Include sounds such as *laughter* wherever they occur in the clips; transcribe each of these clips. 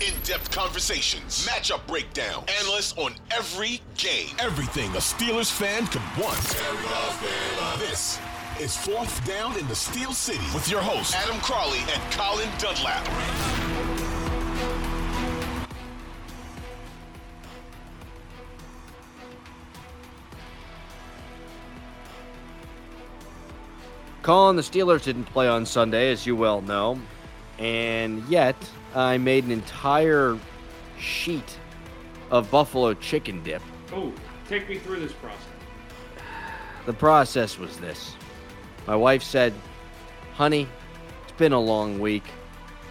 In-depth conversations, matchup breakdown, analysts on every game, everything a Steelers fan could want. This is Fourth Down in the Steel City with your hosts Adam Crowley and Colin Dunlap. Colin, the Steelers didn't play on Sunday, as you well know, and yet I made an entire sheet of buffalo chicken dip. Oh, take me through this process. The process was this my wife said, Honey, it's been a long week.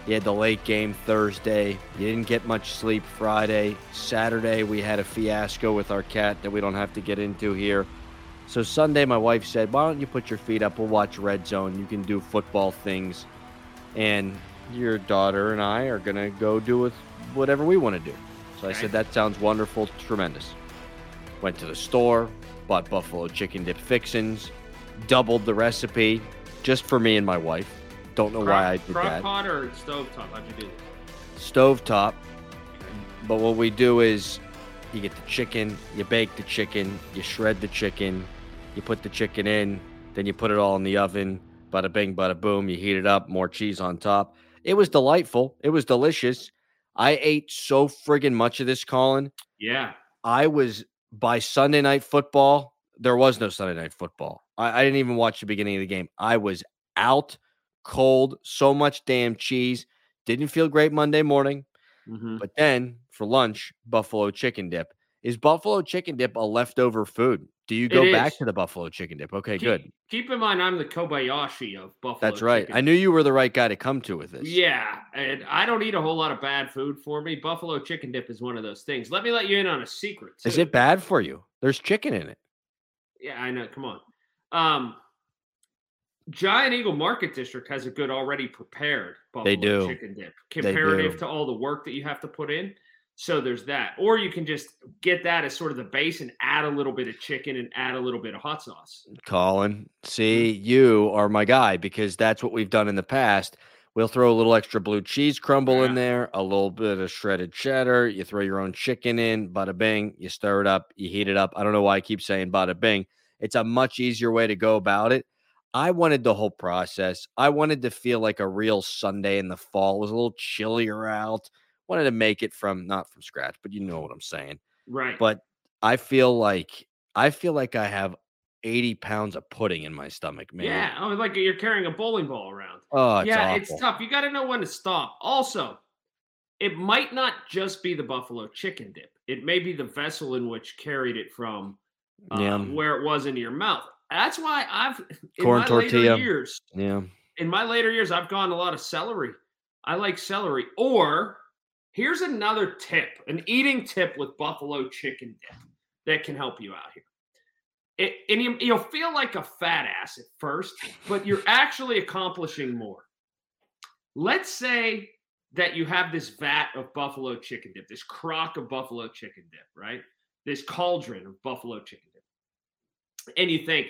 You had the late game Thursday. You didn't get much sleep Friday. Saturday, we had a fiasco with our cat that we don't have to get into here. So Sunday, my wife said, Why don't you put your feet up? We'll watch Red Zone. You can do football things. And your daughter and I are going to go do with whatever we want to do. So I said, That sounds wonderful, tremendous. Went to the store, bought buffalo chicken dip fixins, doubled the recipe just for me and my wife. Don't know why I did crock that. pot or stove top? How'd you do this? Stovetop. But what we do is you get the chicken, you bake the chicken, you shred the chicken, you put the chicken in, then you put it all in the oven. Bada bing, bada boom. You heat it up, more cheese on top. It was delightful. It was delicious. I ate so friggin' much of this, Colin. Yeah. I was by Sunday night football. There was no Sunday night football. I, I didn't even watch the beginning of the game. I was out cold, so much damn cheese. Didn't feel great Monday morning. Mhm. But then for lunch, buffalo chicken dip. Is buffalo chicken dip a leftover food? Do you go back to the buffalo chicken dip? Okay, Keep, good. Keep in mind, I'm the Kobayashi of Buffalo. That's right. chicken. I knew you were the right guy to come to with this. Yeah, and I don't eat a whole lot of bad food for me. Buffalo chicken dip is one of those things. Let me let you in on a secret. Is it bad for you? There's chicken in it. Yeah, I know. Come on. Um, Giant Eagle Market District has a good already prepared buffalo They do. chicken dip They comparative to all the work that you have to put in. So there's that. Or you can just get that as sort of the base and add a little bit of chicken and add a little bit of hot sauce. Colin, see, mm-hmm. you are my guy because that's what we've done in the past. We'll throw a little extra blue cheese crumble in there, a little bit of shredded cheddar. You throw your own chicken in, bada bing. You stir it up, you heat it up. I don't know why I keep saying bada bing. It's a much easier way to go about it. I wanted the whole process. I wanted to feel like a real Sunday in the fall. It was a little chillier out. Wanted to make it from not from scratch, but you know what I'm saying. Right. But I feel like I feel like I have 80 pounds of pudding in my stomach, man. yeah. Oh, like you're carrying a bowling ball around. Oh, it's yeah, awful. it's tough. You got to know when to stop. Also, it might not just be the buffalo chicken dip. It may be the vessel in which carried it from uh, Yeah. where it was into your mouth. That's why I've in Corn my tortilla. later years. Yeah. In my later years, I've gone a lot of celery. I like celery. Or here's another tip: an eating tip with buffalo chicken dip that can help you out here. It, and you, you'll feel like a fat ass at first, but you're actually accomplishing more. Let's say that you have this vat of buffalo chicken dip, this crock of buffalo chicken dip, right? This cauldron of buffalo chicken dip. And you think,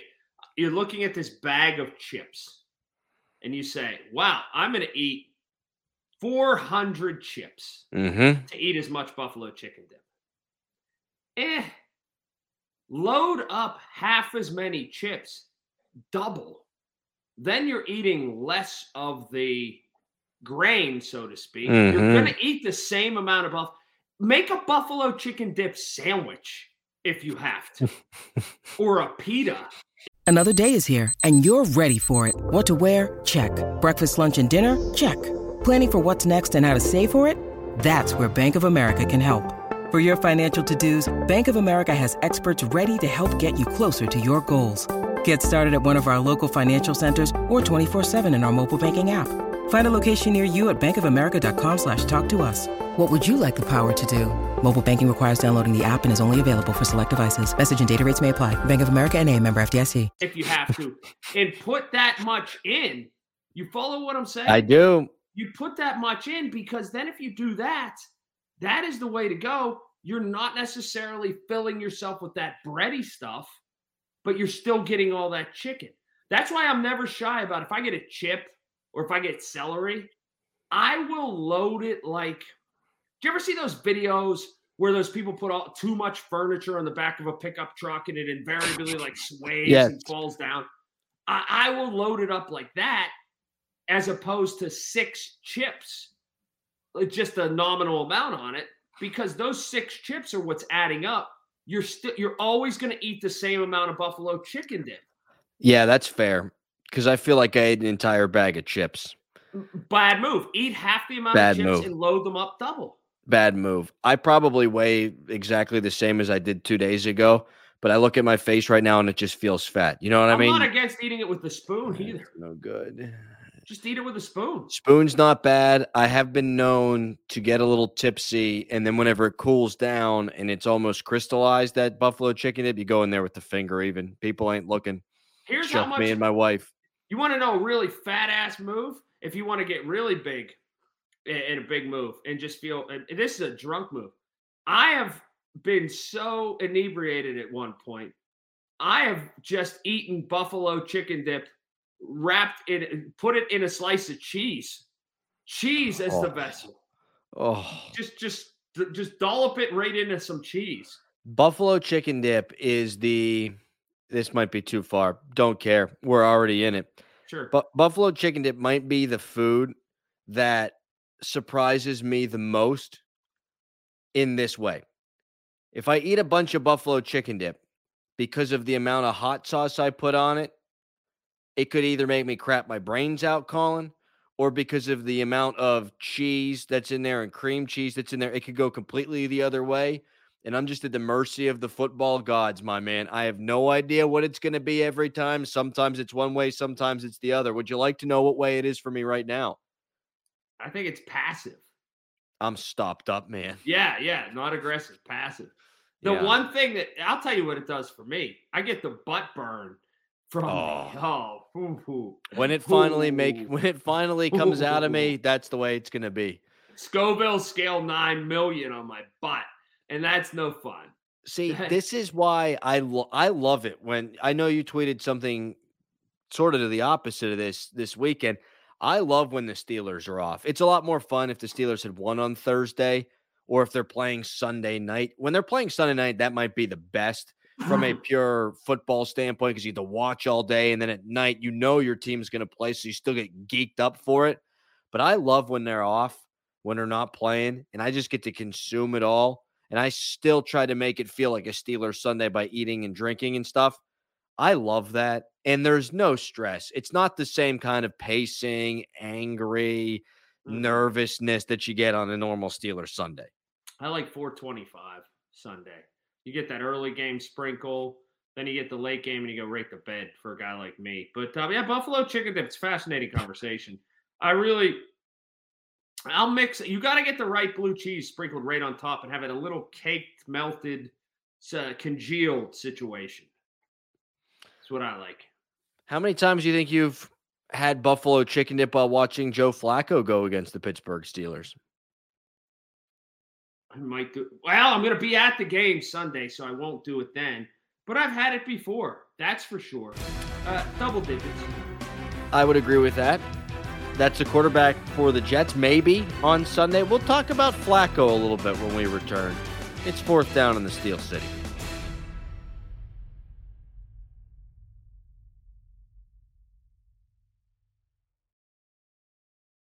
you're looking at this bag of chips, and you say, wow, I'm going to eat 400 chips Mm-hmm. to eat as much buffalo chicken dip. Eh, load up half as many chips, double. Then you're eating less of the grain, so to speak. You're Mhm. going to eat the same amount of buff. Make a buffalo chicken dip sandwich if you have to, *laughs* or a pita. Another day is here, and you're ready for it. What to wear? Check. Breakfast, lunch, and dinner? Check. Planning for what's next and how to save for it? That's where Bank of America can help. For your financial to-dos, Bank of America has experts ready to help get you closer to your goals. Get started at one of our local financial centers or 24-7 in our mobile banking app. Find a location near you at bankofamerica.com slash talk to us. What would you like the power to do? Mobile banking requires downloading the app and is only available for select devices. Message and data rates may apply. Bank of America and a member FDIC. If you have to, and put that much in. You follow what I'm saying? I do. You put that much in because then if you do that, that is the way to go. You're not necessarily filling yourself with that bready stuff, but you're still getting all that chicken. That's why I'm never shy about if I get a chip or if I get celery, I will load it like. Do you ever see those videos where those people put all too much furniture on the back of a pickup truck and it invariably like sways Yes. and falls down? I, I will load it up like that as opposed to six chips, just a nominal amount on it, because those six chips are what's adding up. You're still you're always going to eat the same amount of buffalo chicken dip. Yeah, that's fair. Because I feel like I ate an entire bag of chips. Bad move. Eat half the amount Bad of chips move. and load them up double. Bad move. I probably weigh exactly the same as I did two days ago, but I look at my face right now and it just feels fat. You know what I mean? I'm not against eating it with the spoon either. No good. Just eat it with a spoon. Spoon's not bad. I have been known to get a little tipsy, and then whenever it cools down and it's almost crystallized, that buffalo chicken dip, you go in there with the finger. Even people ain't looking. Here's how Chuck much me and my wife. You want to know a really fat ass move? If you want to get really big in a big move and just feel, and this is a drunk move. I have been so inebriated at one point. I have just eaten buffalo chicken dip, wrapped it, put it in a slice of cheese, cheese as the Oh. vessel. Oh, Just, just, just dollop it right into some cheese. buffalo chicken dip is the. This might be too far. Don't care. We're already in it. Sure. But buffalo chicken dip might be the food that surprises me the most in this way. If I eat a bunch of buffalo chicken dip because of the amount of hot sauce I put on it, it could either make me crap my brains out, Colin, or because of the amount of cheese that's in there and cream cheese that's in there, it could go completely the other way. And I'm just at the mercy of the football gods, my man. I have no idea what it's going to be every time. Sometimes it's one way, sometimes it's the other. Would you like to know what way it is for me right now? I think it's passive. I'm stopped up, man. Yeah, yeah, not aggressive, passive. The Yeah. one thing that I'll tell you what it does for me, I get the butt burn from Oh. oh. When it finally make when it finally comes out of me, that's the way it's going to be. Scoville scale nine million on my butt, and that's no fun. See, *laughs* this is why I lo- I love it when I know you tweeted something sort of to the opposite of this this weekend. I love when the Steelers are off. It's a lot more fun if the Steelers had won on Thursday or if they're playing Sunday night. When they're playing Sunday night, that might be the best from a *laughs* pure football standpoint because you have to watch all day and then at night you know your team's going to play, so you still get geeked up for it. But I love when they're off, when they're not playing, and I just get to consume it all. And I still try to make it feel like a Steelers Sunday by eating and drinking and stuff. I love that. And there's no stress. It's not the same kind of pacing, angry, Mm. nervousness that you get on a normal Steelers Sunday. I like 425 Sunday. You get that early game sprinkle, then you get the late game, and you go right to bed for a guy like me. But uh, yeah, Buffalo chicken dip. It's fascinating conversation. I really, I'll mix. You got to get the right blue cheese sprinkled right on top and have it a little caked, melted, uh, congealed situation. That's what I like. How many times do you think you've had buffalo chicken dip while watching Joe Flacco go against the Pittsburgh Steelers? I might do. Well, I'm going to be at the game Sunday, so I won't do it then. But I've had it before. That's for sure. Uh, double digits. I would agree with that. That's the quarterback for the Jets, maybe on Sunday. We'll talk about Flacco a little bit when we return. It's fourth down in the Steel City.